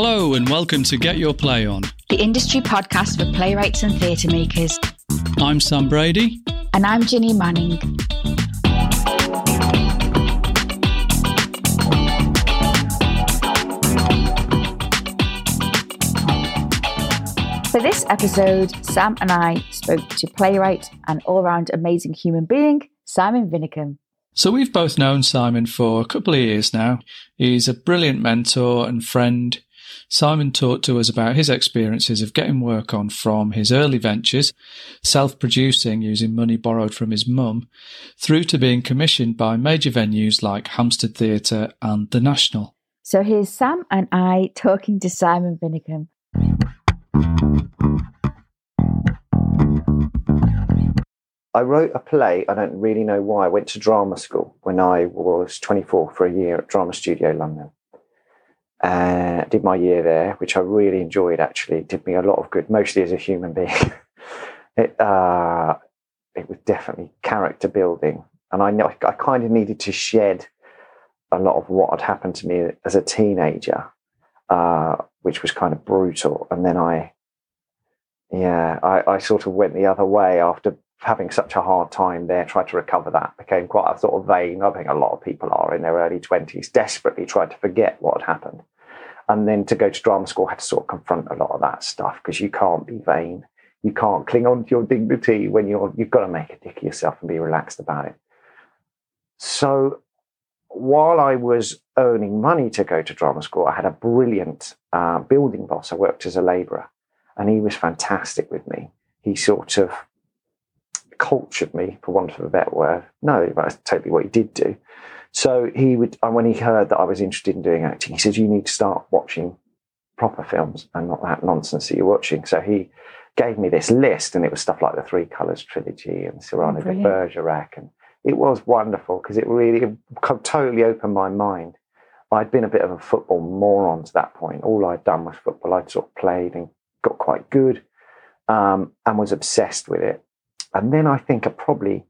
Hello, and welcome to Get Your Play On. the industry podcast for playwrights and theatre makers. I'm Sam Brady. And I'm Ginny Manning. For this episode, Sam and I spoke to playwright and all round amazing human being, Simon Vinnicombe. So, we've both known Simon for a couple of years now. He's a brilliant mentor and friend. Simon talked to us about his experiences of getting work on from his early ventures, self producing using money borrowed from his mum, through to being commissioned by major venues like Hampstead Theatre and The National. So here's Sam and I talking to Simon Vinnicombe. I wrote a play. I don't really know why. I went to drama school when I was 24 for a year at Drama Studio London. Uh, did my year there, which I really enjoyed. Actually, it did me a lot of good, mostly as a human being. it uh, it was definitely character building, and I know I kind of needed to shed a lot of what had happened to me as a teenager, uh, which was kind of brutal. And then I, yeah, I, I sort of went the other way after having such a hard time there, tried to recover that, became quite a sort of vain. I think a lot of people are in their early 20s, desperately tried to forget what had happened. And then to go to drama school, had to sort of confront a lot of that stuff because you can't be vain. You can't cling on to your dignity when you're, you've got to make a dick of yourself and be relaxed about it. So while I was earning money to go to drama school, I had a brilliant uh, building boss. I worked as a labourer and he was fantastic with me. He sort of cultured me, for want of a better word. No, that's totally what he did do. So he would, and when he heard that I was interested in doing acting, he said, "You need to start watching proper films and not that nonsense that you're watching." So he gave me this list, and it was stuff like the Three Colours trilogy and Cyrano de Brilliant. Bergerac, and it was wonderful because it really it totally opened my mind. I'd been a bit of a football moron to that point. All I'd done was football. I'd sort of played and got quite good, um, and was obsessed with it. And then I think I probably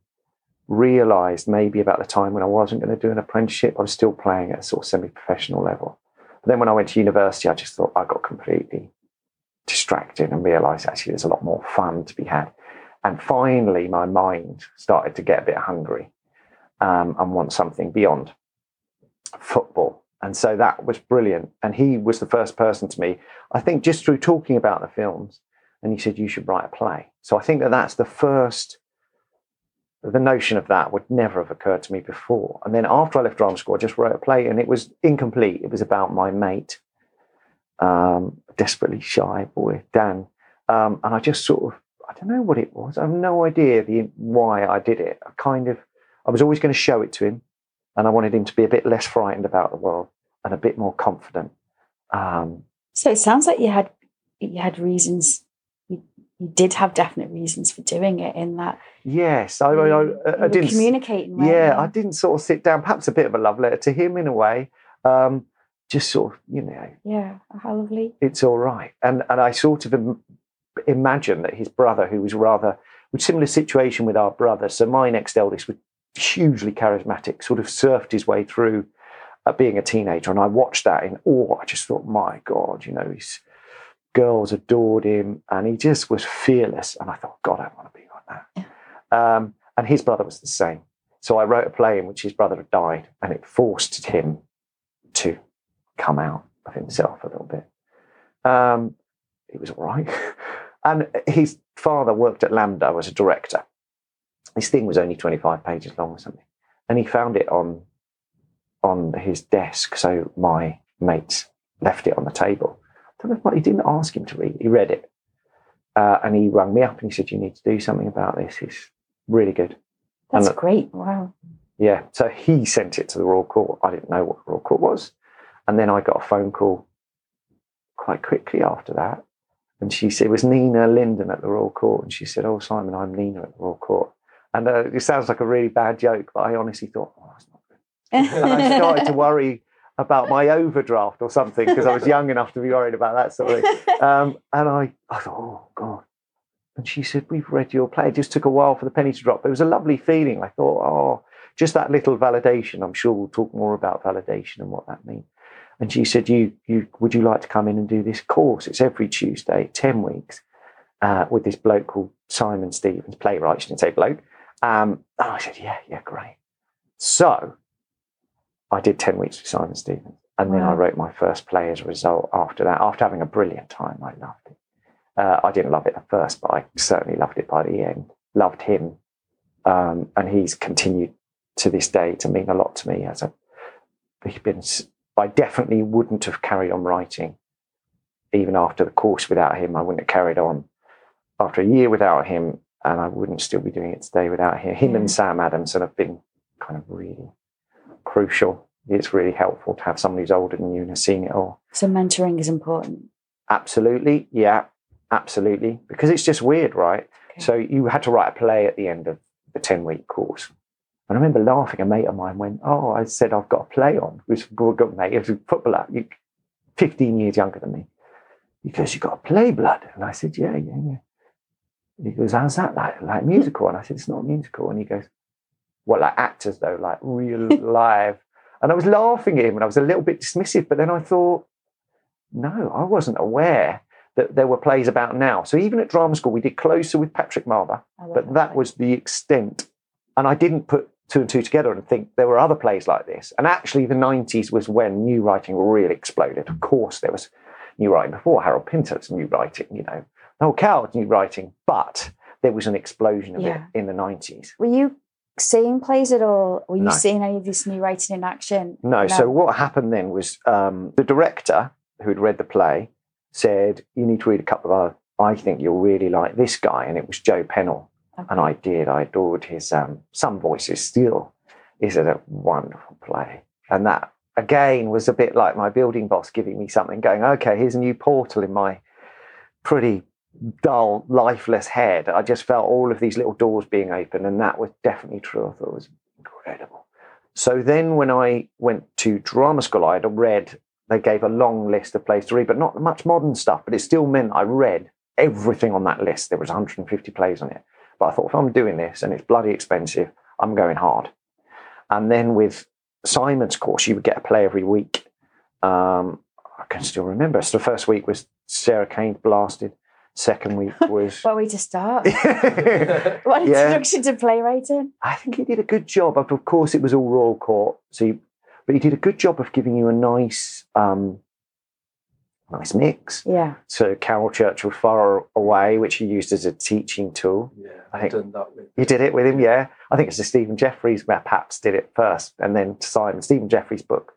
realized maybe about the time when I wasn't going to do an apprenticeship, I was still playing at a sort of semi professional level. But then when I went to university, I just thought I got completely distracted and realized actually there's a lot more fun to be had. And finally, my mind started to get a bit hungry um, and want something beyond football. And so that was brilliant. And he was the first person to me, I think, just through talking about the films. And he said, You should write a play. So I think that that's the first, the notion of that would never have occurred to me before. And then after I left drama school, I just wrote a play and it was incomplete. It was about my mate, um, desperately shy boy, Dan. Um, and I just sort of, I don't know what it was. I have no idea the why I did it. I kind of, I was always going to show it to him and I wanted him to be a bit less frightened about the world and a bit more confident. Um, So it sounds like you had you had reasons. You, did have definite reasons for doing it. In that, yes, I, I, I, you I didn't. communicating. weren't yeah? I didn't sort of sit down. Perhaps a bit of a love letter to him in a way. Um, just sort of, you know, Yeah, how lovely. it's all right. And and I sort of Im- imagined that his brother, who was rather with similar situation with our brother, so my next eldest was hugely charismatic, sort of surfed his way through uh, being a teenager, and I watched that in awe. I just thought, my God, you know, his girls adored him, and he just was fearless. And I thought, God, I want to be like that. Um, and his brother was the same. So I wrote a play in which his brother had died, and it forced him to come out of himself a little bit. Um, it was all right. and his father worked at LAMDA as a director. This thing was only 25 pages long or something. And he found it on on his desk. So my mates left it on the table. Don't know if he didn't ask him to read it. He read it. Uh, and he rang me up and he said, You need to do something about this. It's really good. That's And- great. Wow. Yeah. So he sent it to the Royal Court. I didn't know what the Royal Court was. And then I got a phone call quite quickly after that. And she said, it was Nina Linden at the Royal Court. And she said, Oh, Simon, I'm Nina at the Royal Court. And uh, it sounds like a really bad joke, but I honestly thought, Oh, that's not good. And I started to worry about my overdraft or something because I was young enough to be worried about that sort of thing. Um, and I, I thought, Oh, God. And she said, We've read your play. It just took a while for the penny to drop. But it was a lovely feeling. I thought, Oh, just that little validation. I'm sure we'll talk more about validation and what that means. And she said, "You, you, would you like to come in and do this course? It's every Tuesday, ten weeks, uh, with this bloke called Simon Stephens, playwright. She didn't say bloke. Um, and I said, yeah, yeah, great. So I did ten weeks with Simon Stephens, and then I wrote my first play as a result. After that, after having a brilliant time, I loved it. Uh, I didn't love it at first, but I certainly loved it by the end. Loved him, um, and he's continued to this day to mean a lot to me. As a, he's been, I definitely wouldn't have carried on writing, even after the course without him. I wouldn't have carried on after a year without him, and I wouldn't still be doing it today without him. Him and Sam Adamson have been kind of really crucial. It's really helpful to have someone who's older than you and has seen it all. So mentoring is important. Absolutely, yeah, absolutely. Because it's just weird, right? Okay. So you had to write a play at the end of the 10 week course. And I remember laughing. A mate of mine went, Oh, I said, I've got a play on. It was a good mate. He was a footballer, you, 15 years younger than me. He goes, You got a play, blood? And I said, Yeah, yeah, yeah. He goes, How's that like? Like musical? And I said, It's not a musical. And he goes, What, like actors though? Like real live? And I was laughing at him and I was a little bit dismissive. But then I thought, No, I wasn't aware that there were plays about now. So even at drama school, we did Closer with Patrick Marber but that was the extent. And I didn't put two and two together and think there were other plays like this. And actually, the 90s was when new writing really exploded. Of course, there was new writing before. Harold Pinter's new writing, you know, Noel Coward's new writing, but there was an explosion of Yeah. it in the 90s. Were you seeing plays at all? Were you No. seeing any of this new writing in action? No, so what happened then was um, the director who had read the play said, You need to read a couple of other, I think you'll really like this guy. And it was Joe Penhall. and I did. I adored his um, some voices still. Is it a wonderful play, and that again was a bit like my building boss giving me something, going, "Okay, here's a new portal in my pretty dull, lifeless head." I just felt all of these little doors being open, and that was definitely true. I thought it was incredible. So then, when I went to drama school, I had read. They gave a long list of plays to read, but not much modern stuff. But it still meant I read everything on that list. There was 150 plays on it. But I thought, if I'm doing this and it's bloody expensive, I'm going hard. And then with Simon's course, you would get a play every week. Um, I can still remember. So the first week was Sarah Kane's Blasted. Second week was. What way to start? I What Yeah. introduction to playwriting? I think he did a good job. Of of course, it was all Royal Court, so you, but he did a good job of giving you a nice, um, nice mix. Yeah. So Caryl Churchill Far Away, which he used as a teaching tool. Yeah, I think- done that with. You did it with him, yeah. I think it's the Stephen Jeffreys where Paps did it first, and then Simon Stephen Jeffreys' book,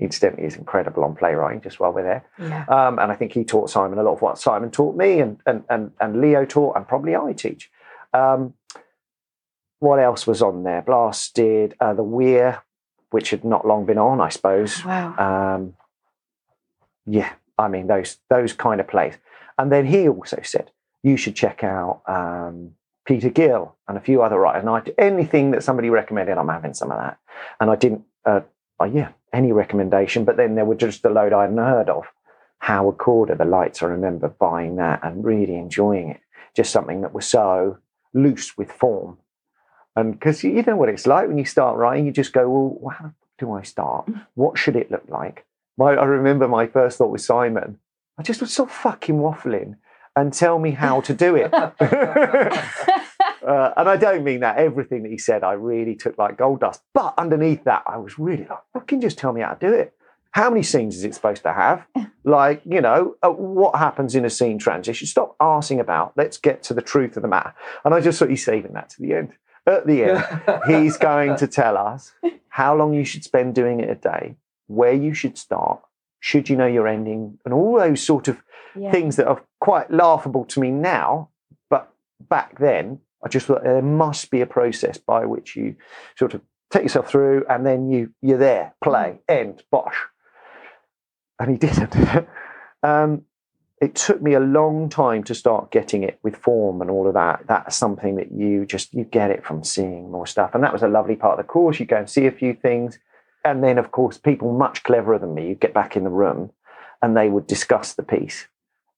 incidentally, is incredible on playwriting. Just while we're there, Yeah. um, and I think he taught Simon a lot of what Simon taught me, and and and, and Leo taught, and probably I teach. Um, what else was on there? Blasted, uh, the Weir, which had not long been on, I suppose. Wow. Um, yeah, I mean those those kind of plays. And then he also said you should check out um, Peter Gill and a few other writers. And I, anything that somebody recommended, I'm having some of that. And I didn't, uh, oh yeah, any recommendation. But then there were just a load I hadn't heard of. Howard Korder, The Lights. I remember buying that and really enjoying it. Just something that was so loose with form. And because you know what it's like when you start writing, you just go, well, how do I start? What should it look like? My, I remember my first thought with Simon. I just was sort of fucking waffling and tell me how to do it. uh, and I don't mean that everything that he said I really took like gold dust. But underneath that, I was really like, fucking just tell me how to do it. How many scenes is it supposed to have? Like, you know, uh, what happens in a scene transition? Stop asking about. Let's get to the truth of the matter. And I just thought he's saving that to the end. At the end, he's going to tell us how long you should spend doing it a day, where you should start, should you know your ending, and all those sort of yeah. things that are quite laughable to me now. But back then, I just thought there must be a process by which you sort of take yourself through and then you, you're there, play, end, bosh. And he didn't. um, it took me a long time to start getting it with form and all of that. That's something that you just you get it from seeing more stuff, and that was a lovely part of the course. You go and see a few things, and then of course people much cleverer than me. You get back in the room, and they would discuss the piece,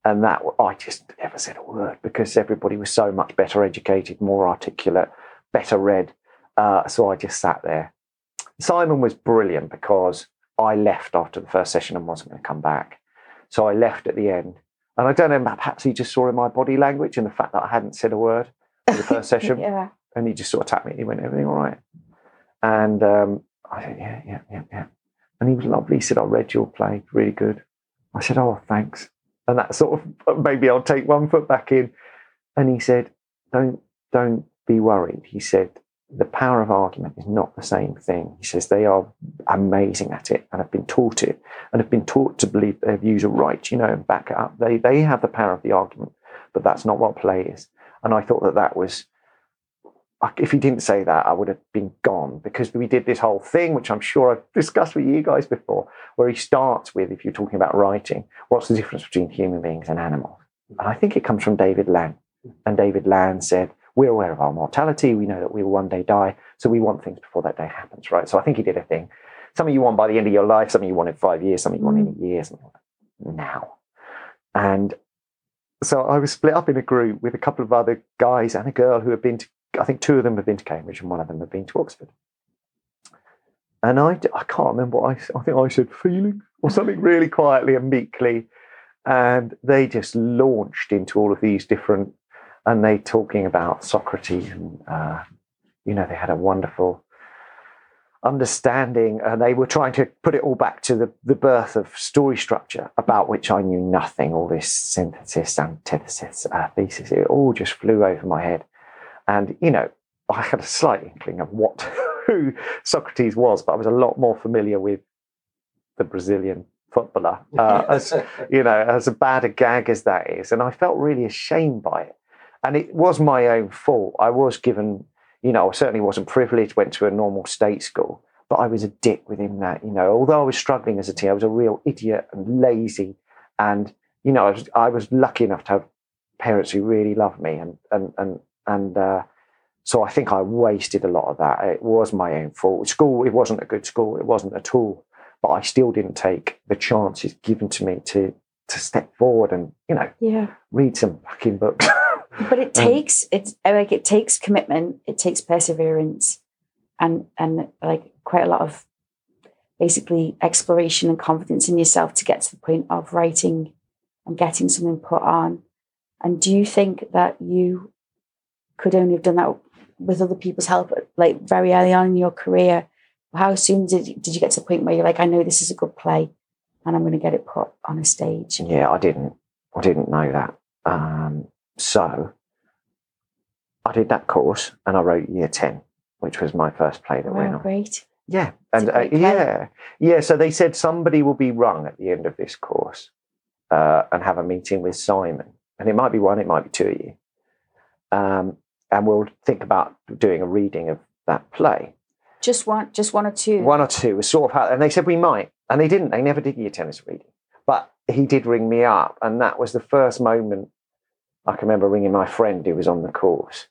and that I just never said a word because everybody was so much better educated, more articulate, better read. Uh, so I just sat there. Simon was brilliant because I left after the first session and wasn't going to come back. So I left at the end. And I don't know, perhaps he just saw in my body language and the fact that I hadn't said a word for the first session. yeah. And he just sort of tapped me and he went, Everything all right? And um, I said, Yeah, yeah, yeah, yeah. And he was lovely. He said, I read your play, really good. I said, Oh, thanks. And that sort of maybe I'll take one foot back in. And he said, Don't don't be worried. He said, the power of argument is not the same thing. He says they are amazing at it and have been taught it and have been taught to believe their views are right, you know, and back it up. They, they have the power of the argument, but that's not what play is. And I thought that that was, if he didn't say that, I would have been gone because we did this whole thing, which I'm sure I've discussed with you guys before, where he starts with, if you're talking about writing, what's the difference between human beings and animals? And I think it comes from David Land. And David Land said, we're aware of our mortality. We know that we will one day die. So we want things before that day happens, right? So I think he did a thing. Something you want by the end of your life, something you want in five years, something you want in a mm. year, something like now. And so I was split up in a group with a couple of other guys and a girl who had been to, I think two of them have been to Cambridge and one of them have been to Oxford. And I, I can't remember what I, I think I said feeling or something really quietly and meekly. And they just launched into all of these different and they talking about Socrates and uh, you know they had a wonderful understanding and they were trying to put it all back to the, the birth of story structure about which I knew nothing all this synthesis antithesis uh, thesis it all just flew over my head and you know I had a slight inkling of what who Socrates was but I was a lot more familiar with the Brazilian footballer uh, as you know as bad a gag as that is and I felt really ashamed by it and it was my own fault. I was given, you know, I certainly wasn't privileged, went to a normal state school, but I was a dick within that, you know. Although I was struggling as a teen, I was a real idiot and lazy. And, you know, I was, I was lucky enough to have parents who really loved me. And, and, and, and, uh, so I think I wasted a lot of that. It was my own fault. School, it wasn't a good school. It wasn't at all. But I still didn't take the chances given to me to to step forward and you know Yeah. read some fucking books. But it takes it's like it takes commitment, it takes perseverance and and like quite a lot of basically exploration and confidence in yourself to get to the point of writing and getting something put on. And do you think that you could only have done that with other people's help, like very early on in your career? How soon did you, did you get to the point where you're like, I know this is a good play, and I'm going to get it put on a stage? Yeah, I didn't. I didn't know that. Um, so I did that course and I wrote Year Ten, which was my first play that went on. great! Yeah, It's and uh, yeah, yeah. So they said somebody will be rung at the end of this course uh, and have a meeting with Simon, and it might be one, it might be two of you, um, and we'll think about doing a reading of that play. Just one, just one or two. One or two was sort of how, and they said we might, and they didn't. They never did year tennis reading, but he did ring me up, and that was the first moment I can remember ringing my friend who was on the course,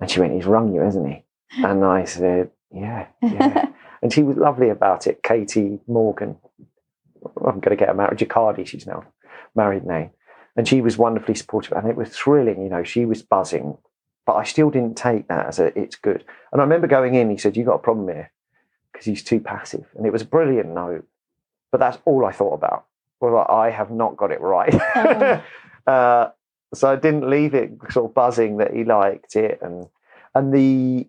and she went, "He's rung you, hasn't he?" And I said, "Yeah, yeah," and she was lovely about it. Katie Morgan, I'm going to get her married. Jacardi, she's now married name, and she was wonderfully supportive, and it was thrilling. You know, she was buzzing, but I still didn't take that as a it's good. And I remember going in, he said, "You got a problem here." because he's too passive. And it was a brilliant note. But that's all I thought about. Well, like, I have not got it right. Oh. uh, so I didn't leave it sort of buzzing that he liked it. And and the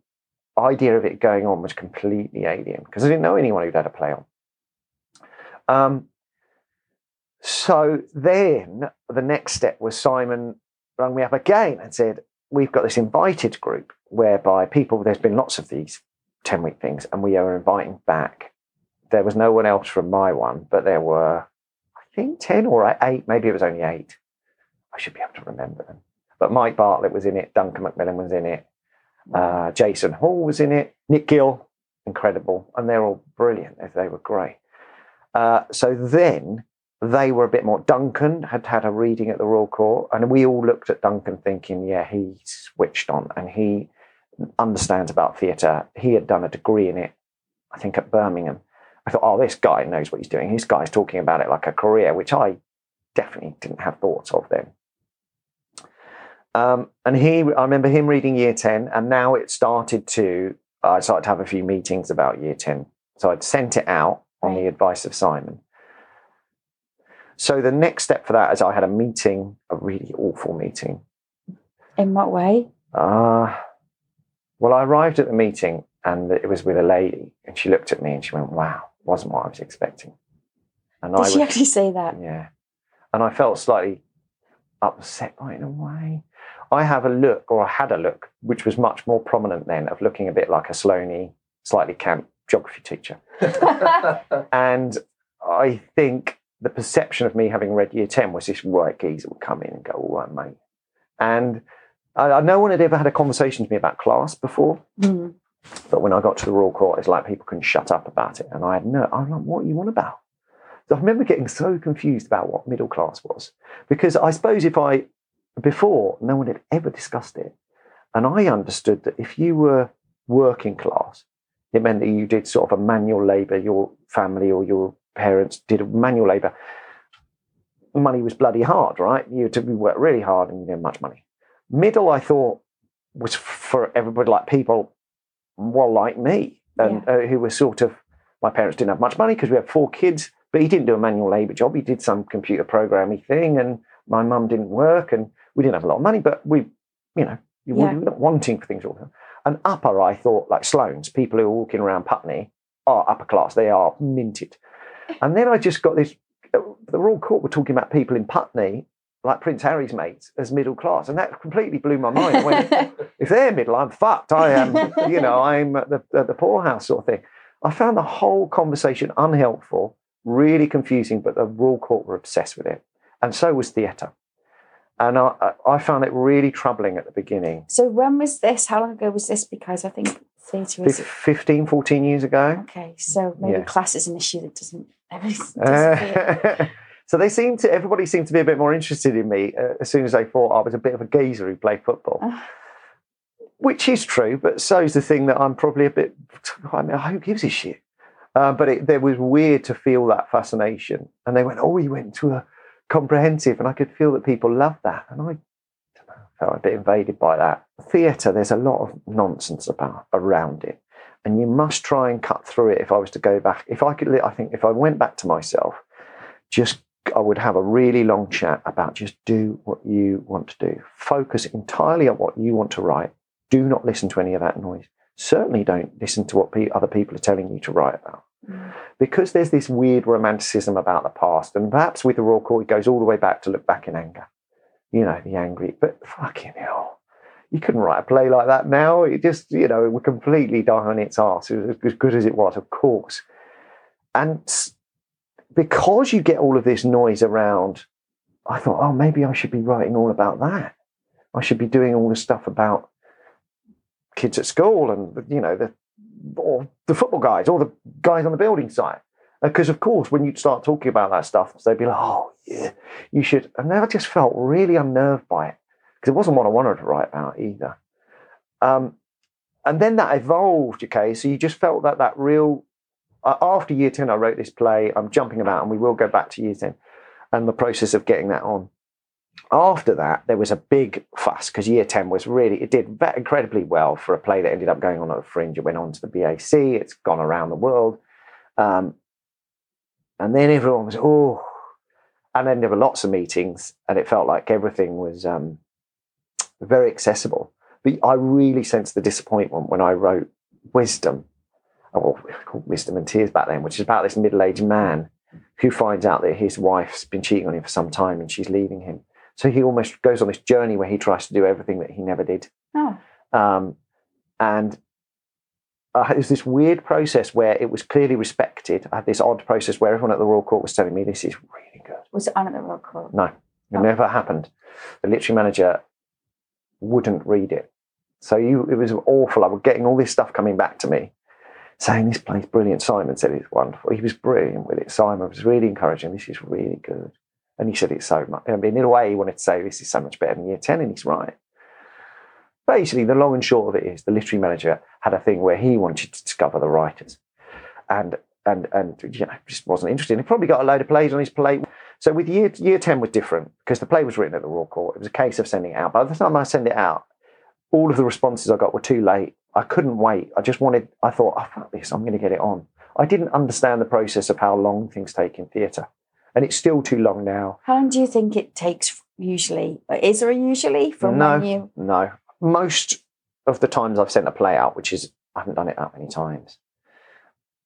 idea of it going on was completely alien because I didn't know anyone who'd had a play on. Um, so then the next step was Simon rang me up again and said, We've got this invited group whereby people, there's been lots of these 10 week things, and we are inviting back. There was no one else from my one, but there were, I think, 10 or eight, maybe it was only eight. I should be able to remember them. But Mike Bartlett was in it, Duncan Macmillan was in it, uh, Jason Hall was in it, Nick Gill, incredible, and they're all brilliant. They were great. Uh, so then they were a bit more. Duncan had had a reading at the Royal Court, and we all looked at Duncan thinking, yeah, he switched on and he understands about theatre. He had done a degree in it, I think, at Birmingham. I thought, oh, this guy knows what he's doing. This guy's talking about it like a career, which I definitely didn't have thoughts of then. Um, and he, I remember him reading Year Ten, and now it started to. I started to have a few meetings about Year Ten, so I'd sent it out on the advice of Simon. So the next step for that is I had a meeting, a really awful meeting. In what way? Uh, well, I arrived at the meeting and it was with a lady, and she looked at me and she went, "Wow, wasn't what I was expecting." And Did I she was, actually say that? yeah, and I felt slightly upset by it in a way. I have a look, or I had a look, which was much more prominent then, of looking a bit like a Sloaney, slightly camp geography teacher. And I think the perception of me having read year 10 was this white geezer would come in and go, all right, mate. And I, I- no one had ever had a conversation to me about class before. Hmm. But when I got to the Royal Court, it's like people couldn't shut up about it. And I had no, I'm like, what are you on about? So I remember getting so confused about what middle class was. Because I suppose if I, before, no one had ever discussed it. And I understood that if you were working class, it meant that you did sort of a manual labour, your family or your parents did manual labour. Money was bloody hard, right? You had to work really hard and you didn't have much money. Middle, I thought, was for everybody like people, well, like me, and uh, who were sort of, my parents didn't have much money because we had four kids, but he didn't do a manual labour job. He did some computer programming thing, and my mum didn't work, and we didn't have a lot of money, but we, you know, we Yeah. were not wanting for things all the time. And upper, I thought, like Sloane's, people who are walking around Putney are upper class. They are minted. And then I just got this. The Royal Court were talking about people in Putney, like Prince Harry's mates, as middle class, and that completely blew my mind. Went, if they're middle, I'm fucked. I am, you know, I'm at the, at the poorhouse sort of thing. I found the whole conversation unhelpful, really confusing, but the Royal Court were obsessed with it. And so was theatre. And I I found it really troubling at the beginning. so when was this? How long ago was this? Because I think Fif- 15, 14 years ago. okay. So maybe Yeah. class is an issue that doesn't. disappear. Uh, so they seemed to, everybody seemed to be a bit more interested in me uh, as soon as they thought I was a bit of a geezer who played football. Ah. Which is true, but so's the thing that I'm probably a bit, I mean, who gives a shit? Uh, but it, there was weird to feel that fascination. And they went, oh, you went to a comprehensive. And I could feel that people loved that. And I a bit invaded by that. Theatre, there's a lot of nonsense about around it. And you must try and cut through it if I was to go back. If I could, I think if I went back to myself, just I would have a really long chat about just do what you want to do. Focus entirely on what you want to write. Do not listen to any of that noise. Certainly don't listen to what pe- other people are telling you to write about. Mm. Because there's this weird romanticism about the past, and perhaps with the Royal Court, it goes all the way back to look back in anger. You know, the angry, but fucking hell. You couldn't write a play like that now. It just, you know, it would completely die on its arse. It was as good as it was, of course. And because you get all of this noise around, I thought, oh, maybe I should be writing all about that. I should be doing all the stuff about kids at school and you know the or the football guys or the guys on the building site. Because of course, when you start talking about that stuff, they'd be like, "Oh, yeah, you should." And I just felt really unnerved by it because it wasn't what I wanted to write about either. Um, and then that evolved. Okay, so you just felt that that real. Uh, after year ten, I wrote this play. I'm jumping about, and we will go back to year ten and the process of getting that on. After that, there was a big fuss because year 10 was really, it did incredibly well for a play that ended up going on at the Fringe. It went on to the BAC, it's gone around the world. Um, and then everyone was, oh, and then there were lots of meetings, and it felt like everything was um, very accessible. But I really sensed the disappointment when I wrote Wisdom, or called Wisdom and Tears back then, which is about this middle aged man who finds out that his wife's been cheating on him for some time and she's leaving him. So he almost goes on this journey where he tries to do everything that he never did. Oh, Um, and uh, it was this weird process where it was clearly respected. I had this odd process where everyone at the Royal Court was telling me this is really good. was it on at the Royal Court? No, it Oh. never happened. The literary manager wouldn't read it. So you, it was awful. I was getting all this stuff coming back to me, saying this play's brilliant. Simon said it's wonderful. He was brilliant with it. Simon was really encouraging. This is really good. And he said it so much. I mean, in a way, he wanted to say this is so much better than year 10, and he's right. Basically, the long and short of it is the literary manager had a thing where he wanted to discover the writers. And and and you know, just wasn't interested. He probably got a load of plays on his plate. So with year year 10 was different because the play was written at the Royal Court. It was a case of sending it out. By the time I send it out, all of the responses I got were too late. I couldn't wait. I just wanted, I thought, oh, fuck this, I'm going to get it on. I didn't understand the process of how long things take in theatre. And it's still too long now. How long do you think it takes usually? Is there a usually from No. when you? No. Most of the times I've sent a play out, which is, I haven't done it that many times,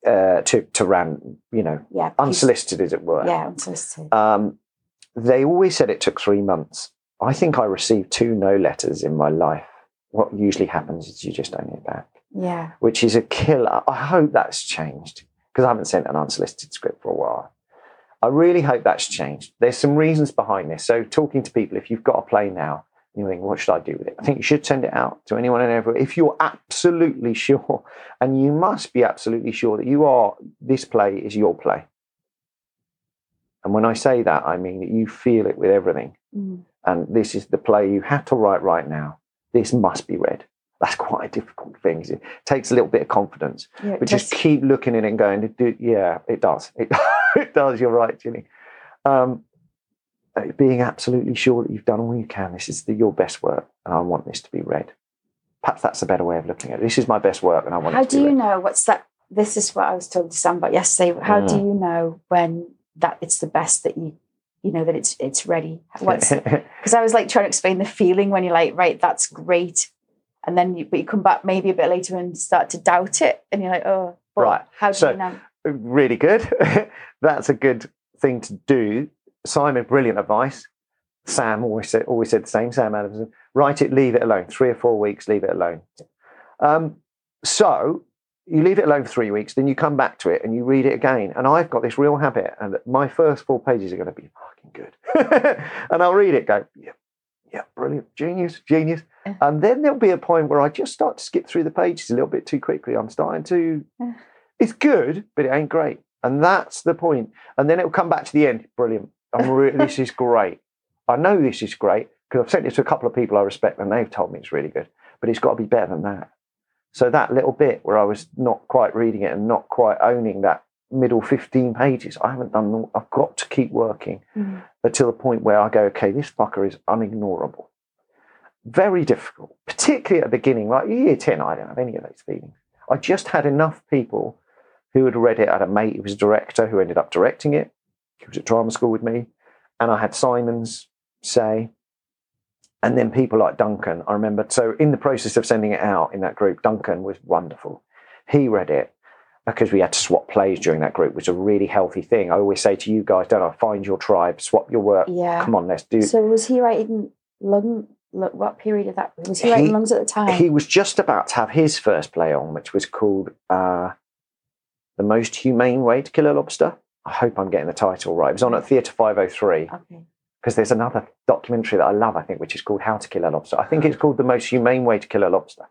uh, to, to ran, you know, Yeah, unsolicited as it were. Yeah, unsolicited. Um, they always said it took three months. I think I received two no letters in my life. What usually happens is you just don't hear back, yeah, which is a killer. I hope that's changed because I haven't sent an unsolicited script for a while. I really hope that's changed. There's some reasons behind this. So, talking to people, if you've got a play now, and you think, what should I do with it? I think you should send it out to anyone and everyone. If you're absolutely sure, and you must be absolutely sure that you are, this play is your play. And when I say that, I mean that you feel it with everything. Mm. And this is the play you have to write right now. This must be read. That's quite a difficult thing. It takes a little bit of confidence. yeah. But just does- keep looking at it and going, yeah, it does. It, it does. You're right, Ginny. Um, being absolutely sure that you've done all you can. This is the, your best work, and I want this to be read. Perhaps that's a better way of looking at it. This is my best work, and I want How it to do be you read. know what's that? This is what I was talking to Sam about yesterday. How do Mm. you know when that it's the best that you, you know, that it's it's ready? What's because I was like trying to explain the feeling when you're like, right, that's great, and then you but you come back maybe a bit later and start to doubt it, and you're like, oh, Right. How do So- you know? really good. That's a good thing to do. Simon, brilliant advice. Sam always said, always said the same. Sam Adams, write it, leave it alone. Three or four weeks, leave it alone. Um, so you leave it alone for three weeks, then you come back to it and you read it again. And I've got this real habit, and my first four pages are going to be fucking good. and I'll read it, go, yeah, yeah, brilliant, genius, genius. And then there'll be a point where I just start to skip through the pages a little bit too quickly. I'm starting to it's good, but it ain't great. And that's the point. And then it'll come back to the end. Brilliant. I'm re- this is great. I know this is great because I've sent it to a couple of people I respect and they've told me it's really good. But it's got to be better than that. So that little bit where I was not quite reading it and not quite owning that middle 15 pages, I haven't done. all- I've got to keep working Mm. until the point where I go, okay, this fucker is unignorable. Very difficult, particularly at the beginning. Like year 10, I don't have any of those feelings. I just had enough people who had read it. I had a mate who was a director who ended up directing it. He was at drama school with me. And I had Simon's say. And then people like Duncan, I remember. So, in the process of sending it out in that group, Duncan was wonderful. He read it because we had to swap plays during that group, which was a really healthy thing. I always say to you guys, don't I? Find your tribe, swap your work. Yeah. Come on, let's do So was he writing lung? Look, what period of that was he, He- writing lungs at the time? he was just about to have his first play on, which was called uh, The Most Humane Way to Kill a Lobster. I hope I'm getting the title right. It was on at Theatre 503 okay. because there's another documentary that I love, I think, which is called How to Kill a Lobster. I think it's called The Most Humane Way to Kill a Lobster.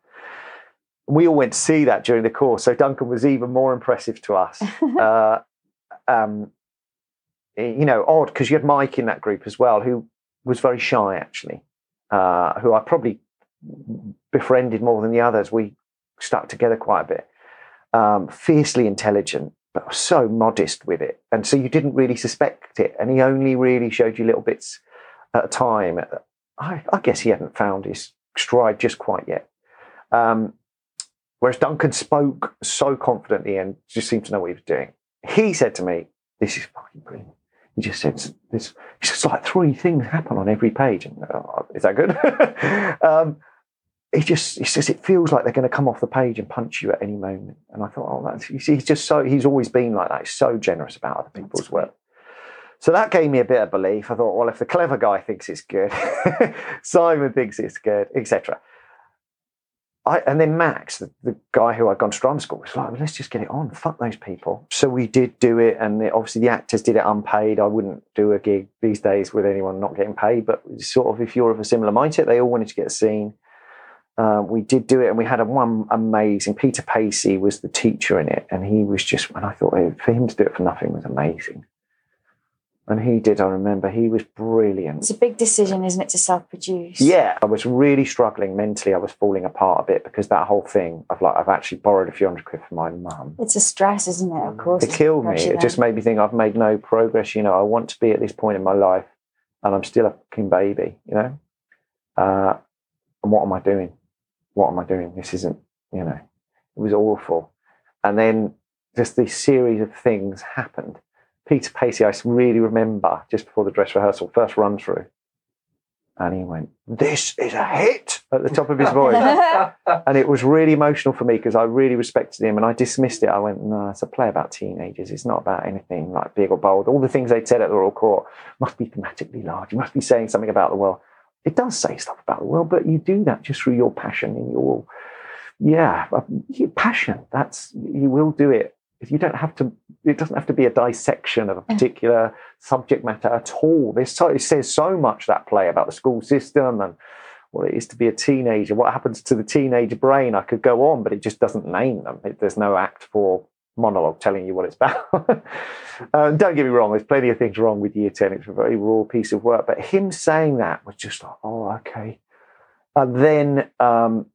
We all went to see that during the course, so Duncan was even more impressive to us. uh, um, you know, odd because you had Mike in that group as well, who was very shy actually, uh, who I probably befriended more than the others. We stuck together quite a bit. Um, fiercely intelligent, but so modest with it, and so you didn't really suspect it. And he only really showed you little bits at a time. I, I guess he hadn't found his stride just quite yet. Um, whereas Duncan spoke so confidently and just seemed to know what he was doing. He said to me, "This is fucking brilliant." He just said, "This." It's like three things happen on every page. And, oh, is that good? um, he just, he says, it feels like they're going to come off the page and punch you at any moment. And I thought, oh, that's, he's just so, he's always been like that. He's so generous about other people's work. So that gave me a bit of belief. I thought, well, if the clever guy thinks it's good, Simon thinks it's good, etc. I, and then Max, the, the guy who I'd gone to drama school, was like, well, let's just get it on. Fuck those people. So we did do it. And the, obviously the actors did it unpaid. I wouldn't do a gig these days with anyone not getting paid. But sort of, if you're of a similar mindset, they all wanted to get a scene. Uh, we did do it, and we had a one amazing. Peter Pacey was the teacher in it, and he was just. And I thought for him to do it for nothing was amazing. And he did. I remember he was brilliant. It's a big decision, isn't it, to self-produce? Yeah, I was really struggling mentally. I was falling apart a bit because that whole thing of like I've actually borrowed a few hundred quid from my mum. It's a stress, isn't it? Of course. It killed me. It just made me think I've made no progress. You know, I want to be at this point in my life, and I'm still a fucking baby. You know, uh, and what am I doing? What am I doing? This isn't. You know, it was awful. And then just this series of things happened. Peter Pacey, I really remember just before the dress rehearsal, first run through, and he went, "This is a hit" at the top of his voice, and it was really emotional for me because I really respected him, and I dismissed it. I went, "No, it's a play about teenagers. It's not about anything like big or bold. All the things they'd said at the Royal Court must be thematically large. You must be saying something about the world. It does say stuff about the world, but you do that just through your passion and your, yeah, uh, your passion. That's you will do it. If you don't have to it doesn't have to be a dissection of a particular subject matter at all. There's so, it says so much that play about the school system and what it is to be a teenager. What happens to the teenage brain? I could go on but it just doesn't name them. It, there's no act for monologue telling you what it's about uh, don't get me wrong there's plenty of things wrong with year 10 it's a very raw piece of work but him saying that was just like oh okay and then um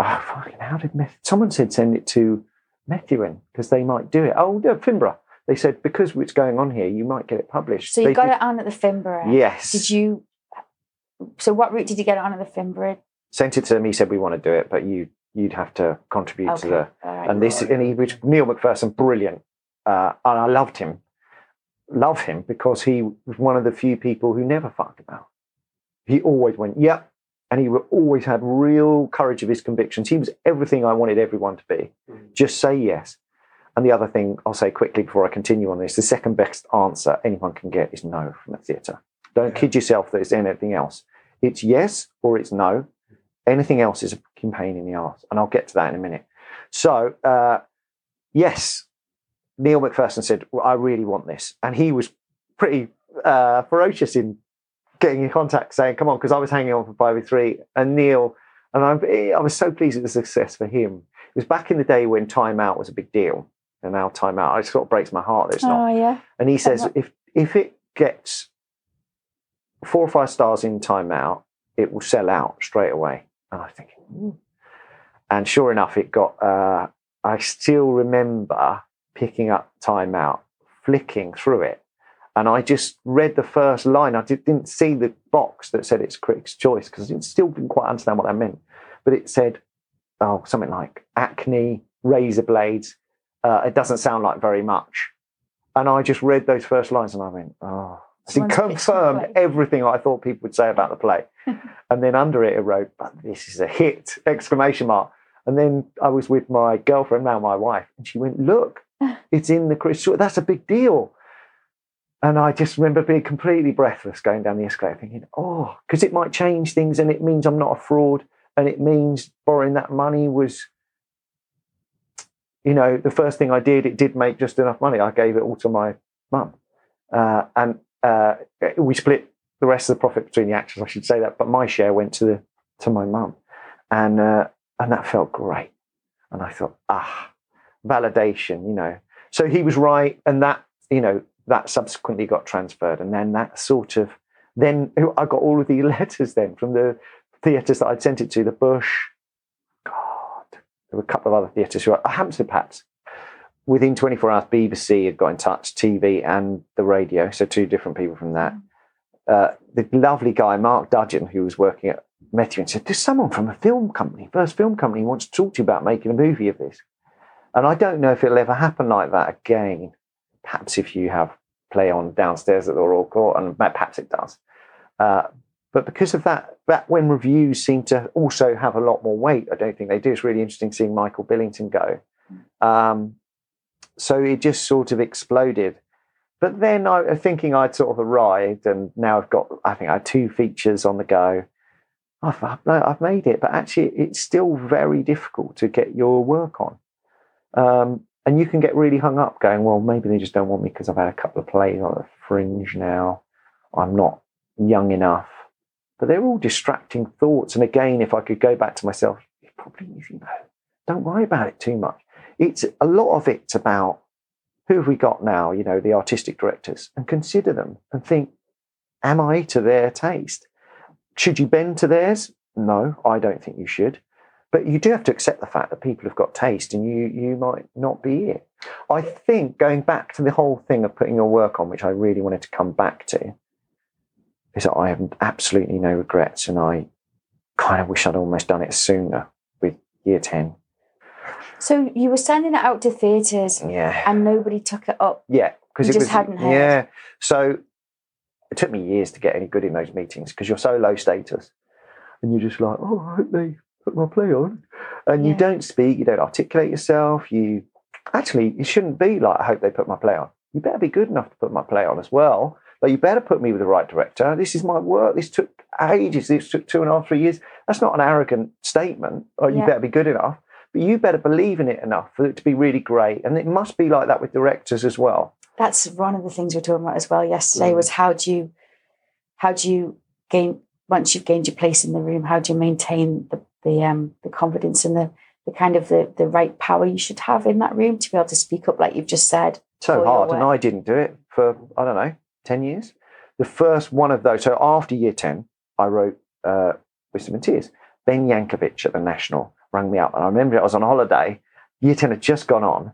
oh, fucking, how did someone said send it to Methuen because they might do it. Oh, no, Finborough. They said because it's going on here, you might get it published. So you they got did, it on at the Finborough. Yes. Did you? So what route did you get it on at the Finborough? Sent it to me. Said we want to do it, but you you'd have to contribute Okay. to the right. and this and he was Neil McPherson, brilliant, uh, and I loved him, love him because he was one of the few people who never fucked about. He always went, yep, and he always had real courage of his convictions. He was everything I wanted everyone to be. Just say yes. And the other thing I'll say quickly before I continue on this: the second best answer anyone can get is no from a theatre. Don't Yeah. kid yourself that it's anything else. It's yes or it's no. Anything else is a fucking pain in the ass, and I'll get to that in a minute. So, uh, yes, Neil McPherson said, well, "I really want this," and he was pretty uh, ferocious in getting in contact, saying, "Come on," because I was hanging on for five or three, and Neil, and I'm, I was so pleased with the success for him. It was back in the day when Time Out was a big deal, and now Time Out, it sort of breaks my heart that it's not. Oh yeah. And he says if if it gets four or five stars in Time Out, it will sell out straight away. And I think, "Ooh." and sure enough, it got. Uh, I still remember picking up Time Out, flicking through it, and I just read the first line. I did, didn't see the box that said it's Critics' Choice because I still didn't quite understand what that meant. But it said, oh, something like acne, razor blades. Uh, it doesn't sound like very much. And I just read those first lines and I went, oh. It Someone's confirmed everything I thought people would say about the play. and then under it, it wrote, but this is a hit! Exclamation mark. And then I was with my girlfriend, now my wife, and she went, look, it's in the Chris. That's a big deal. And I just remember being completely breathless going down the escalator thinking, oh, because it might change things and it means I'm not a fraud. And it means borrowing that money was, you know, the first thing I did, it did make just enough money. I gave it all to my mum. Uh, and uh, we split the rest of the profit between the actors, I should say that. But my share went to the to my mum. And, uh, and that felt great. And I thought, ah, validation, you know. So he was right. And that, you know, that subsequently got transferred. And then that sort of, then I got all of the letters then from the theatres that I'd sent it to, the Bush. God, there were a couple of other theatres who were, Hampstead Pats. Within 24 hours, BBC had got in touch, TV and the radio. So two different people from that. Uh, the lovely guy, Mark Dudgeon, who was working at Methuen, said, There's someone from a film company, first film company, wants to talk to you about making a movie of this. And I don't know if it'll ever happen like that again. Perhaps if you have play on downstairs at the Royal Court, and perhaps it does. Uh, but because of that, that when reviews seem to also have a lot more weight, I don't think they do. It's really interesting seeing Michael Billington go. Um, so it just sort of exploded. But then I thinking I'd sort of arrived, and now I've got, I think I had two features on the go. I've, I've, I've made it, but actually, it's still very difficult to get your work on. Um, and you can get really hung up going, well, maybe they just don't want me because I've had a couple of plays on the fringe now. I'm not young enough. But they're all distracting thoughts. And again, if I could go back to myself, it probably is, you know, don't worry about it too much. It's a lot of it's about who have we got now, you know, the artistic directors, and consider them and think, am I to their taste? Should you bend to theirs? No, I don't think you should. But you do have to accept the fact that people have got taste and you you might not be it. I think going back to the whole thing of putting your work on, which I really wanted to come back to, is that I have absolutely no regrets and I kind of wish I'd almost done it sooner with year 10. So you were sending it out to theatres yeah. and nobody took it up. Yeah, because You it just was hadn't heard. yeah. So it took me years to get any good in those meetings because you're so low status, and you're just like, oh, I hope they put my play on, and you don't speak, you don't articulate yourself. You actually, it shouldn't be like, I hope they put my play on. You better be good enough to put my play on as well. But you better put me with the right director. This is my work. This took ages. This took two and a half, three years. That's not an arrogant statement. Or you Yeah. better be good enough. But you better believe in it enough for it to be really great. And it must be like that with directors as well. That's one of the things we were talking about as well yesterday Mm. was how do you how do you gain once you've gained your place in the room, how do you maintain the the um the confidence and the the kind of the the right power you should have in that room to be able to speak up like you've just said. so hard, and. I didn't do it for I don't know ten years. The first one of those. So after year ten, I wrote uh, Wisdom and Tears. Ben Jancovich at the National rang me up, and I remember I was on holiday. Year ten had just gone on,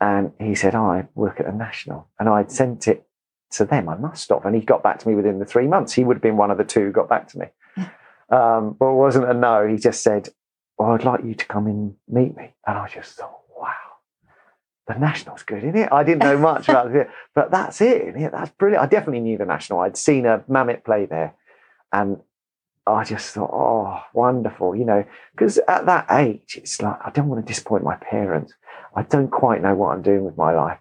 and he said, oh, "I work at the National," and I'd sent it to them. I must have, and he got back to me within the three months. He would have been one of the two who got back to me. Um, but it wasn't a no. He just said, "Well, I'd like you to come and meet me," and I just thought, "Wow." the National's good, isn't it? I didn't know much about it, but that's it, isn't it? That's brilliant. I definitely knew the National. I'd seen a Mammoth play there, and I just thought, oh, wonderful, you know, because at that age, it's like I don't want to disappoint my parents. I don't quite know what I'm doing with my life.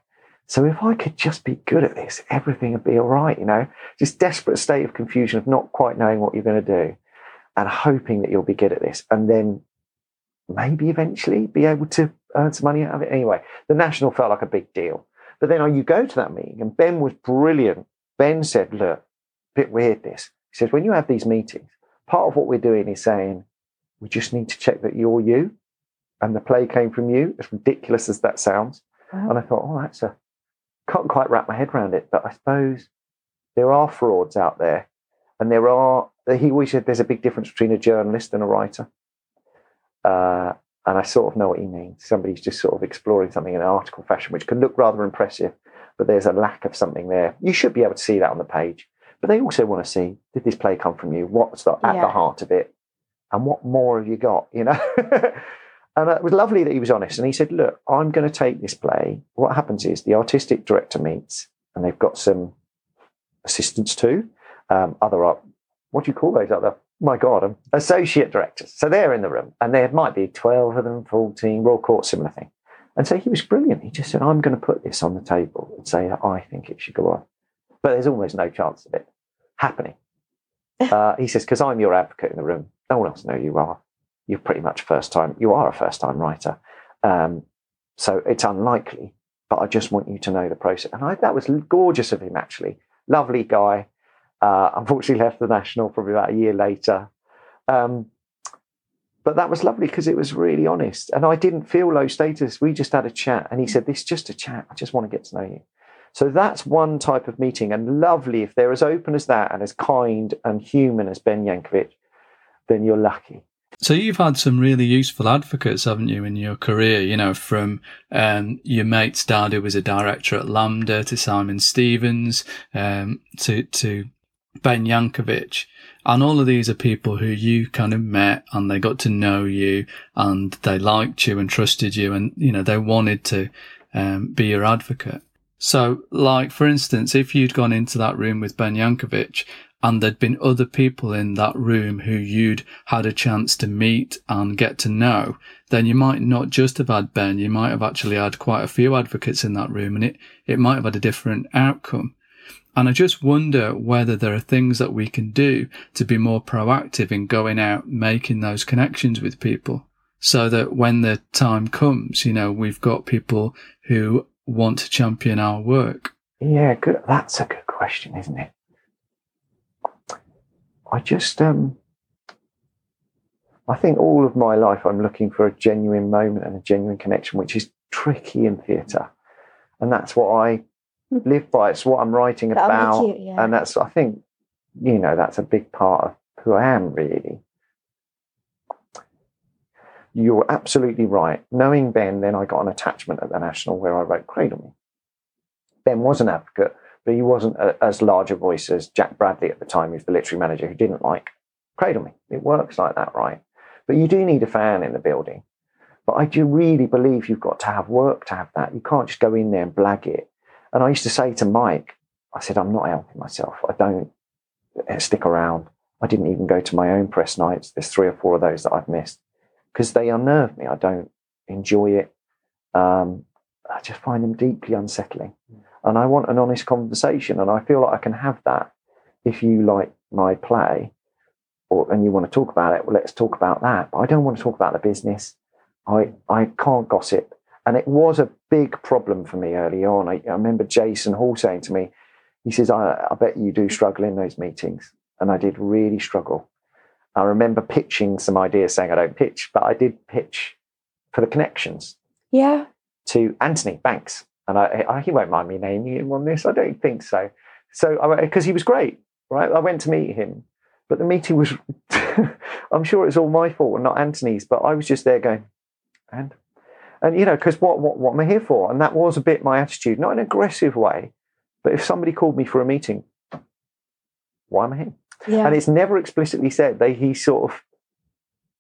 So if I could just be good at this, everything would be all right, you know. Just desperate state of confusion of not quite knowing what you're going to do, and hoping that you'll be good at this, and then maybe eventually be able to earn some money out of it. Anyway, the national felt like a big deal. But then you go to that meeting, and Ben was brilliant. Ben said, "Look, bit weird this." He says, "When you have these meetings, part of what we're doing is saying we just need to check that you're you, and the play came from you." As ridiculous as that sounds, Wow. and I thought, "Oh, that's a can't quite wrap my head around it." But I suppose there are frauds out there, and there are. He always said there's a big difference between a journalist and a writer. Uh, and I sort of know what he means. Somebody's just sort of exploring something in an article fashion, which can look rather impressive, but there's a lack of something there. You should be able to see that on the page. But they also want to see did this play come from you? What's the, at the heart of it? And what more have you got? You know? and it was lovely that he was honest. And he said, Look, I'm going to take this play. What happens is the artistic director meets, and they've got some assistants too, um, other art. What do you call those other? My God, um, associate directors. So they're in the room, and there might be 12 of them, 14, Royal Court, similar thing. And so he was brilliant. He just said, I'm going to put this on the table and say that I think it should go on. But there's almost no chance of it happening. Uh, he says, because I'm your advocate in the room. No one else knows you are. You're pretty much first time. You are a first time writer. Um, so it's unlikely, but I just want you to know the process. And I, that was gorgeous of him, actually. Lovely guy. Uh, unfortunately, left the National probably about a year later. Um, but that was lovely because it was really honest. And I didn't feel low status. We just had a chat. And he said, This is just a chat. I just want to get to know you. So that's one type of meeting. And lovely, if they're as open as that and as kind and human as Ben Jancovich, then you're lucky. So you've had some really useful advocates, haven't you, in your career? You know, from um, your mate's dad who was a director at LAMDA to Simon Stephens um, to to Ben Jancovich, and all of these are people who you kind of met and they got to know you and they liked you and trusted you and you know they wanted to um, be your advocate. So, like for instance, if you'd gone into that room with Ben Jancovich and there'd been other people in that room who you'd had a chance to meet and get to know, then you might not just have had Ben, you might have actually had quite a few advocates in that room and it, it might have had a different outcome. And I just wonder whether there are things that we can do to be more proactive in going out, making those connections with people so that when the time comes, you know, we've got people who want to champion our work. Yeah, good. That's a good question, isn't it? I just, um, I think all of my life I'm looking for a genuine moment and a genuine connection, which is tricky in theatre. And that's what I live by. It's what I'm writing about. you- yeah. And that's, I think, you know, that's a big part of who I am, really. You're absolutely right. Knowing Ben, then I got an attachment at the National where I wrote Cradle Me. Ben was an advocate, but he wasn't a, as large a voice as Jack Bradley at the time, who's the literary manager, who didn't like Cradle Me. It works like that, right? But you do need a fan in the building. But I do really believe you've got to have work to have that. You can't just go in there and blag it. And I used to say to Mike, I said, I'm not helping myself. I don't stick around. I didn't even go to my own press nights. There's three or four of those that I've missed because they unnerve me. I don't enjoy it. Um, I just find them deeply unsettling. And I want an honest conversation. And I feel like I can have that if you like my play or and you want to talk about it, well, let's talk about that. But I don't want to talk about the business. I, I can't gossip. And it was a big problem for me early on. I, I remember Jason Hall saying to me, he says, I, I bet you do struggle in those meetings. And I did really struggle. I remember pitching some ideas saying I don't pitch, but I did pitch for the connections Yeah. to Anthony Banks. And I, I, he won't mind me naming him on this. I don't think so. So, because he was great, right? I went to meet him, but the meeting was, I'm sure it's all my fault and not Anthony's, but I was just there going, and, and you know, because what, what, what am I here for? And that was a bit my attitude, not in an aggressive way, but if somebody called me for a meeting, why am I here? Yeah. And it's never explicitly said. They he sort of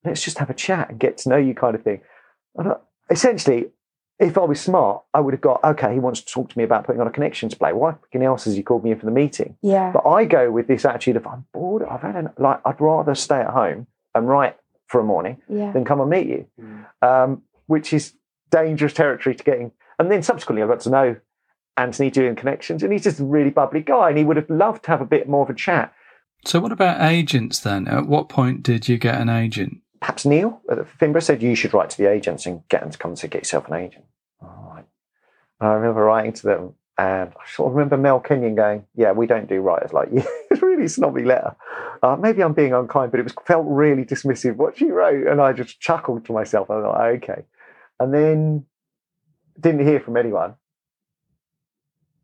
let's just have a chat and get to know you kind of thing. And I, essentially, if I was smart, I would have got okay. He wants to talk to me about putting on a connections play. Why fucking else has he called me in for the meeting? yeah. But I go with this attitude of I'm bored. I've had an, like I'd rather stay at home and write for a morning Yeah. than come and meet you, um, which is dangerous territory to getting. And then subsequently, I got to know Anthony doing connections, and he's just a really bubbly guy, and he would have loved to have a bit more of a chat. So, what about agents then? At what point did you get an agent? perhaps Neil at Finborough said you should write to the agents and get them to come to get yourself an agent. All right. I remember writing to them, and I sort of remember Mel Kenyon going, "Yeah, we don't do writers like you." it's a really snobby letter. Uh, maybe I'm being unkind, but it was felt really dismissive what she wrote, and I just chuckled to myself. I was like, "Okay," and then didn't hear from anyone.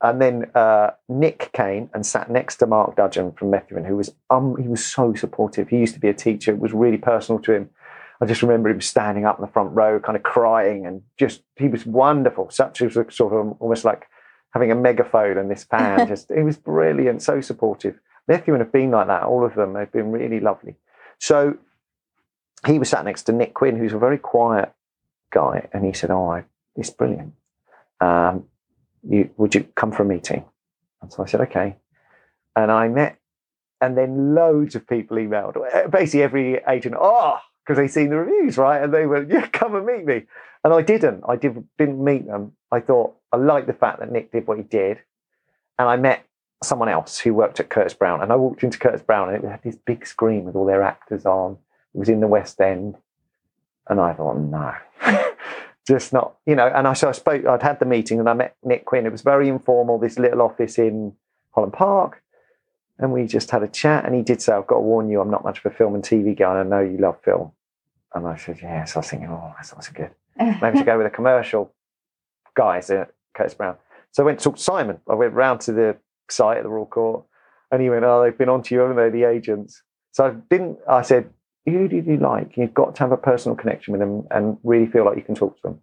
And then uh, Nick came and sat next to Mark Dudgeon from Methuen, who was um, he was so supportive. He used to be a teacher; it was really personal to him. I just remember him standing up in the front row, kind of crying, and just he was wonderful. Such as a sort of almost like having a megaphone and this fan. just he was brilliant, so supportive. Methuen have been like that. All of them, they've been really lovely. So he was sat next to Nick Quinn, who's a very quiet guy, and he said, "Oh, I, it's brilliant. Um, you, would you come for a meeting?" And so I said, "Okay." And I met, and then loads of people emailed. Basically, every agent, oh, because they seen the reviews, right? And they went, "Yeah, come and meet me." And I didn't. I did, didn't meet them. I thought I liked the fact that Nick did what he did, and I met someone else who worked at Curtis Brown. And I walked into Curtis Brown, and it had this big screen with all their actors on. It was in the West End, and I thought, no, just not, you know. And I so I spoke. I'd had the meeting, and I met Nick Quinn. It was very informal. This little office in Holland Park, and we just had a chat. And he did say, "I've got to warn you, I'm not much of a film and TV guy, and I know you love film." And I said, "Yes." I was thinking, "Oh, that's not so good." Maybe to go with a commercial guys at Curtis Brown. So I went to talk to Simon. I went round to the site at the Royal Court, and he went, "Oh, they've been on to you, haven't they, the agents?" So I didn't. I said, "Who did you like? You've got to have a personal connection with them and really feel like you can talk to them."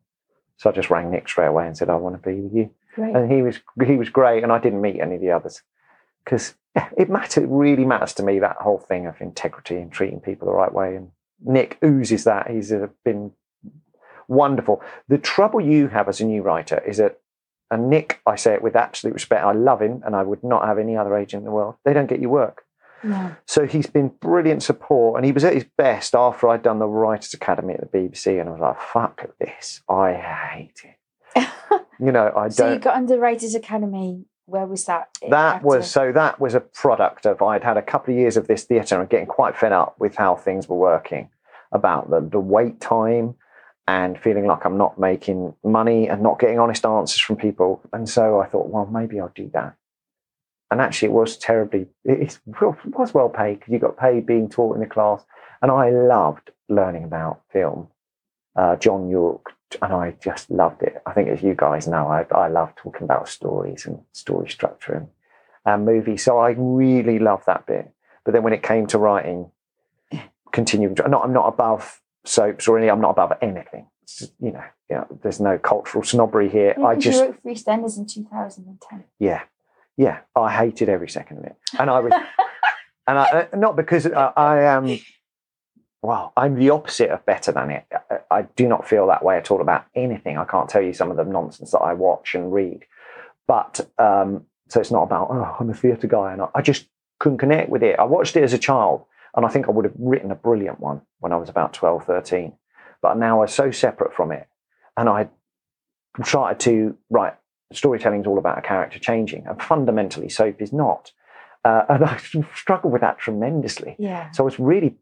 So I just rang Nick straight away and said, "I want to be with you." Great. and he was he was great, and I didn't meet any of the others because it matters. It really matters to me that whole thing of integrity and treating people the right way. And Nick oozes that. He's uh, been wonderful. The trouble you have as a new writer is that, and Nick, I say it with absolute respect. I love him, and I would not have any other agent in the world. They don't get you work. So he's been brilliant support, and he was at his best after I'd done the Writers Academy at the BBC, and I was like, "Fuck this! I hate it." You know, I don't. So you got under Writers Academy. Where was that? that After- was so that was a product of i'd had a couple of years of this theatre and getting quite fed up with how things were working about the, the wait time and feeling like i'm not making money and not getting honest answers from people and so i thought well maybe i'll do that and actually it was terribly it, was well paid because you got paid being taught in the class and i loved learning about film uh, john yorke and I just loved it. I think, as you guys know, I, I love talking about stories and story structure and, and movies. So I really love that bit. But then when it came to writing, continuing, not, I'm not above soaps or any, I'm not above anything. Just, you know, yeah, there's no cultural snobbery here. Yeah, I just, you wrote for EastEnders in 2010. yeah, yeah, I hated every second of it. And I was, and I, uh, not because I, I am well, I'm the opposite of better than it. I, I do not feel that way at all about anything. I can't tell you some of the nonsense that I watch and read. But um, so it's not about, oh, I'm a theatre guy. And I, I just couldn't connect with it. I watched it as a child and I think I would have written a brilliant one when I was about 12, 13. But now I'm so separate from it. And I tried to write storytelling is all about a character changing. And fundamentally, soap is not. Uh, and I struggled with that tremendously. Yeah. So I was really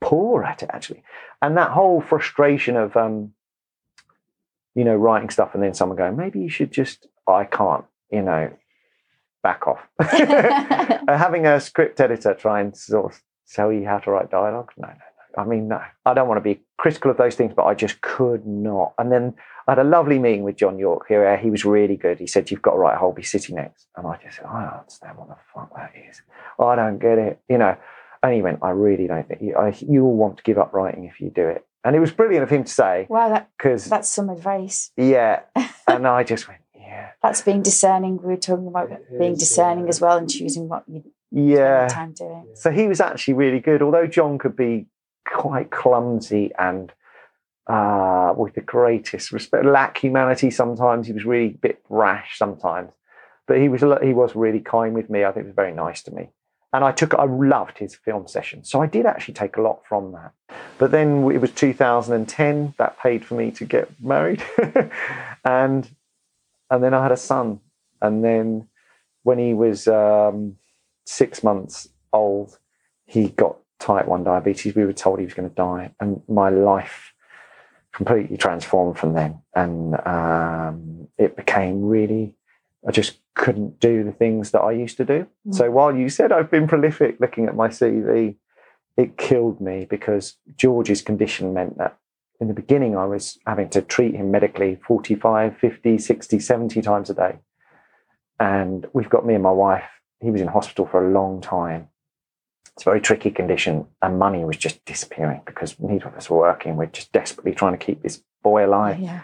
poor at it actually. And that whole frustration of um, you know, writing stuff and then someone going, maybe you should just I can't, you know, back off. Having a script editor try and sort of tell you how to write dialogue. No, no, no. I mean, no. I don't want to be critical of those things, but I just could not. And then I had a lovely meeting with John Yorke here. Uh, he was really good. He said, You've got to write a Holby City next. And I just said, I don't understand what the fuck that is. I don't get it. You know, and he went, I really don't think you, I, you will want to give up writing if you do it. And it was brilliant of him to say, wow, that, because that's some advice. yeah. And I just went, yeah, That's being discerning. We were talking about It being is, discerning yeah. as well and choosing what you spend yeah. your time doing. So he was actually really good, although John could be quite clumsy and uh, with the greatest respect, lack humanity sometimes. He was really a bit rash sometimes, but he was he was really kind with me. I think he was very nice to me, and I took I loved his film session. So I did actually take a lot from that. But then it was 2010 that paid for me to get married, and and then I had a son, and then when he was um, six months old, he got type 1 diabetes. We were told he was going to die. And my life completely transformed from then. And um, it became really, I just couldn't do the things that I used to do. Mm. So while you said I've been prolific looking at my CV, it killed me because George's condition meant that in the beginning I was having to treat him medically 45, 50, 60, 70 times a day. And we've got me and my wife, he was in hospital for a long time. It's a very tricky condition, and money was just disappearing because neither of us were working. We're just desperately trying to keep this boy alive. Yeah.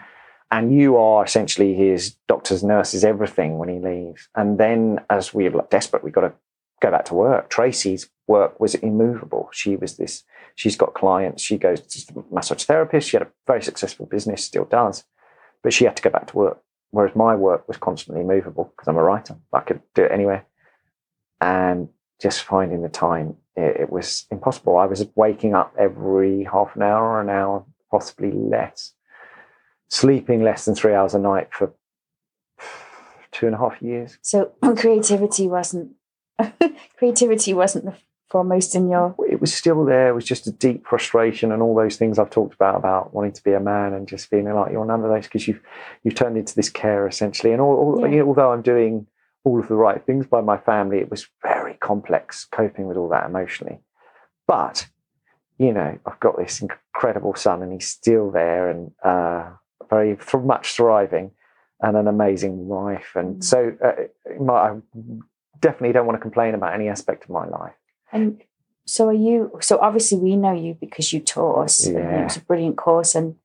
And you are essentially his doctors, nurses, everything when he leaves. And then, as we were desperate, we got to go back to work. Tracy's work was immovable. She was this, she's got clients, she goes to the massage therapist, she had a very successful business, still does, but she had to go back to work. Whereas my work was constantly movable because I'm a writer. I could do it anywhere. And just finding the time, it, it was impossible. I was waking up every half an hour or an hour, possibly less, sleeping less than three hours a night for two and a half years. So creativity wasn't creativity wasn't the foremost in your It was still there. It was just a deep frustration and all those things I've talked about about wanting to be a man and just feeling like you're none of those because you've you've turned into this care essentially. And all, all, Yeah. you know, although I'm doing all of the right things by my family, it was very complex coping with all that emotionally. But you know, I've got this incredible son, and he's still there and uh, very th- much thriving, and an amazing wife. And Mm. so, uh, my, I definitely don't want to complain about any aspect of my life. and so are you so obviously we know you because you taught us and Yeah. it was a brilliant course and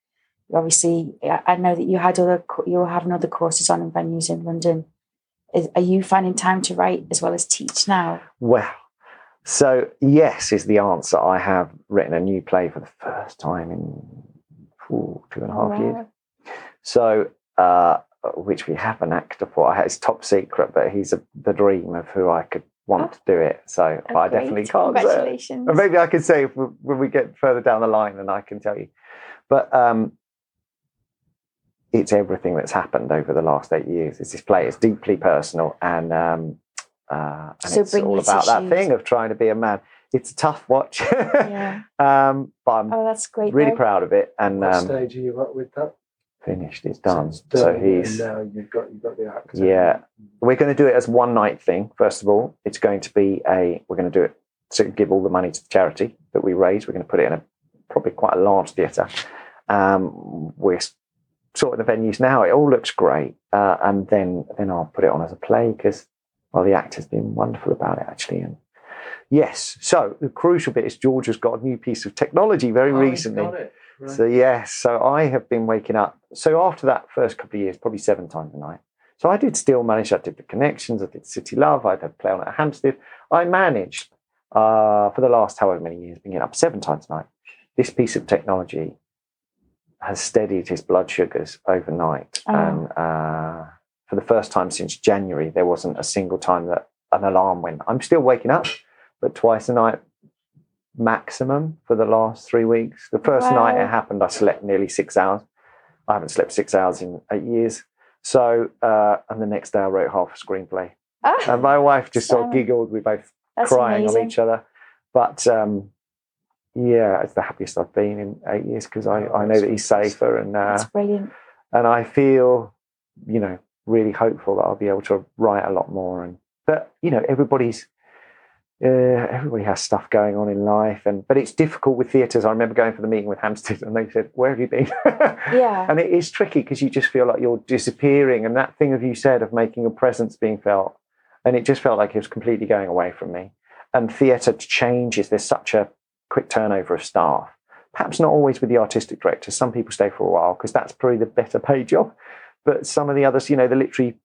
obviously I I know that you had other you were having other courses on in venues in London. Is, are you finding time to write as well as teach now? Well, so yes is the answer. I have written a new play for the first time in ooh, two and a half years. So, uh, which we have an actor for. It's top secret, but he's a, the dream of who I could want to do it. So Oh, I definitely can't say. it. Congratulations. Or maybe I could say if we, when we get further down the line, and I can tell you. But um, it's everything that's happened over the last eight years. It's this play. It's deeply personal, and um, uh, and So it's all your about that tissues. thing of trying to be a man. It's a tough watch, Yeah. um, but I'm Oh, that's great. really though. proud of it. And What um, stage are you at with that? finished. It's done. it's So he's and now you've got you've got the actor. Yeah. we're going to do it as one night thing. First of all, it's going to be a. We're going to do it to give all the money to the charity that we raise. We're going to put it in a probably quite a large theatre. Um, we're sorting the venues now. It all looks great, uh, and then then I'll put it on as a play because well, the actor's been wonderful about it actually. And yes, so the crucial bit is George has got a new piece of technology very Oh, recently. Right. So yes, so I have been waking up. So after that first couple of years, probably seven times a night. So I did still manage. I did the connections. I did City Love. I did play on at Hampstead. I managed uh, for the last however many years, been getting up seven times a night. this piece of technology has steadied his blood sugars overnight. Oh. And uh, for the first time since January, there wasn't a single time that an alarm went. I'm still waking up, but twice a night maximum for the last three weeks. The first Wow. night it happened, I slept nearly six hours. I haven't slept six hours in eight years. So, uh, and the next day I wrote half a screenplay. Ah, And my wife just sort of giggled. We both that's crying amazing. on each other. But um, yeah, it's the happiest I've been in eight years because I, I know that he's safer and uh, That's brilliant. and I feel, you know, really hopeful that I'll be able to write a lot more. And but you know, everybody's uh, everybody has stuff going on in life, and but it's difficult with theatres. I remember going for the meeting with Hampstead, and they said, "Where have you been?" Yeah. and it is tricky because you just feel like you're disappearing, and that thing of you said of making a presence being felt, and it just felt like it was completely going away from me. And theatre changes. There's such a quick turnover of staff. Perhaps not always with the artistic director. Some people stay for a while because that's probably the better paid job. But some of the others, you know, the literary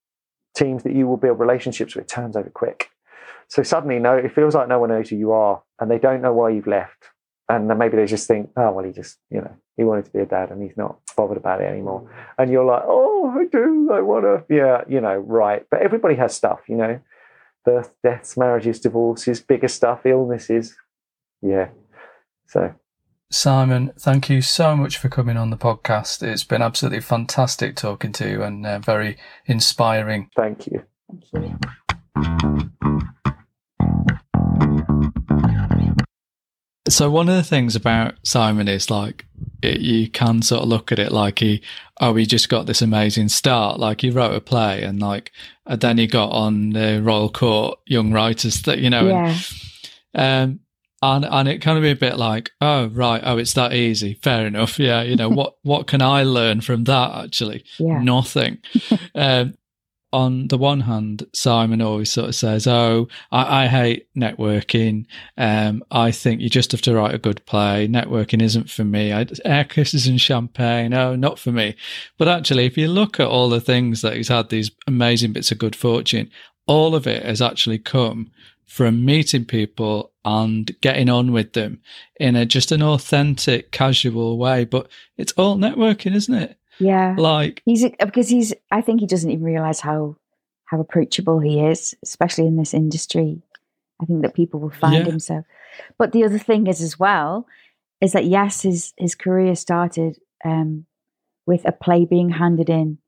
teams that you will build relationships with turns over quick. So suddenly, no, it feels like no one knows who you are, and they don't know why you've left. And then maybe they just think, oh well, he just, you know, he wanted to be a dad, and he's not bothered about it anymore. And you're like, oh, I do, I want to, yeah, you know, right. But everybody has stuff, you know, birth, deaths, marriages, divorces, bigger stuff, illnesses, yeah. So Simon, thank you so much for coming on the podcast. It's been absolutely fantastic talking to you and uh, very inspiring. thank you. Thank you. So one of the things about Simon is like it, you can sort of look at it like he oh he just got this amazing start like he wrote a play and like and then he got on the Royal Court Young Writers that you know Yeah. and, um and and it kind of be a bit like oh right oh it's that easy fair enough yeah you know what what can I learn from that actually Yeah. nothing. um, on the one hand, Simon always sort of says, "Oh, I, I hate networking. Um, I think you just have to write a good play. Networking isn't for me. I, air kisses and champagne, oh, not for me." But actually, if you look at all the things that he's had, these amazing bits of good fortune, all of it has actually come from meeting people and getting on with them in a just an authentic, casual way. But it's all networking, isn't it? Yeah. Like, He's because he's. I think he doesn't even realize how how approachable he is, especially in this industry. I think that people will find Yeah. him so. But the other thing is as well is that yes, his his career started um, with a play being handed in.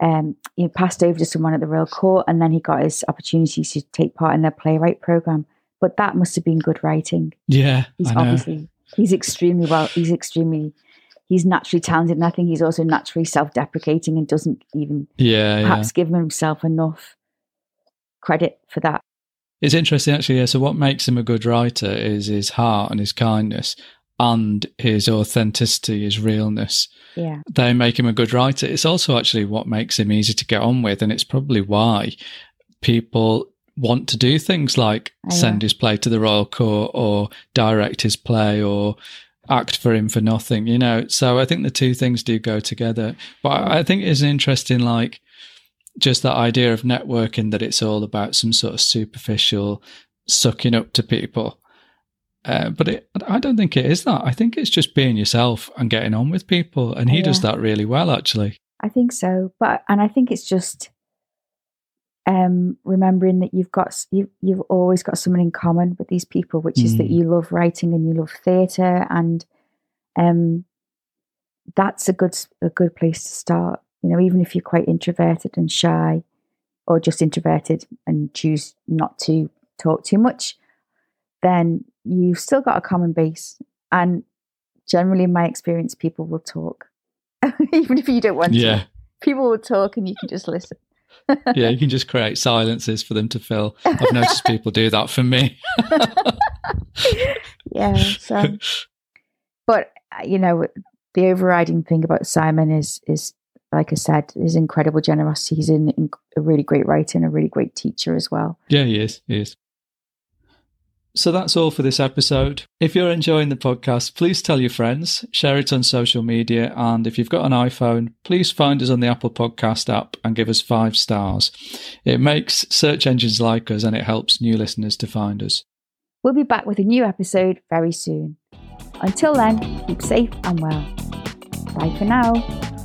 Um, he passed over to someone at the Royal Court, and then he got his opportunity to take part in their playwright program. But that must have been good writing. yeah, He's I know. obviously he's extremely well. He's extremely he's naturally talented, and I think he's also naturally self-deprecating and doesn't even Yeah, yeah. perhaps give himself enough credit for that. It's interesting actually. Yeah. So what makes him a good writer is his heart and his kindness and his authenticity, his realness. Yeah, They make him a good writer. It's also actually what makes him easy to get on with, and it's probably why people want to do things like Oh, yeah. send his play to the Royal Court or direct his play or act for him for nothing, you know. So I think the two things do go together. But I I think it's interesting, like just that idea of networking that it's all about some sort of superficial sucking up to people. Uh, but it, I don't think it is that. I think it's just being yourself and getting on with people, and he Oh, does that really well, actually. I think so. But and I think it's just um, remembering that you've got you you've always got someone in common with these people, which is that Mm. you love writing and you love theatre, and um, that's a good a good place to start. You know, even if you're quite introverted and shy, or just introverted and choose not to talk too much, then you've still got a common base. And generally, in my experience, people will talk, even if you don't want to Yeah, people will talk and you can just listen. yeah. You can just create silences for them to fill. I've noticed people do that for me. Yeah. So, but uh, you know, the overriding thing about Simon is is like I said, his incredible generosity. He's an, in- a really great writer and a really great teacher as well. Yeah, he is. He is. So that's all for this episode. If you're enjoying the podcast, please tell your friends, share it on social media, and if you've got an iPhone, please find us on the Apple Podcast app and give us five stars. It makes search engines like us and it helps new listeners to find us. We'll be back with a new episode very soon. Until then, keep safe and well. Bye for now.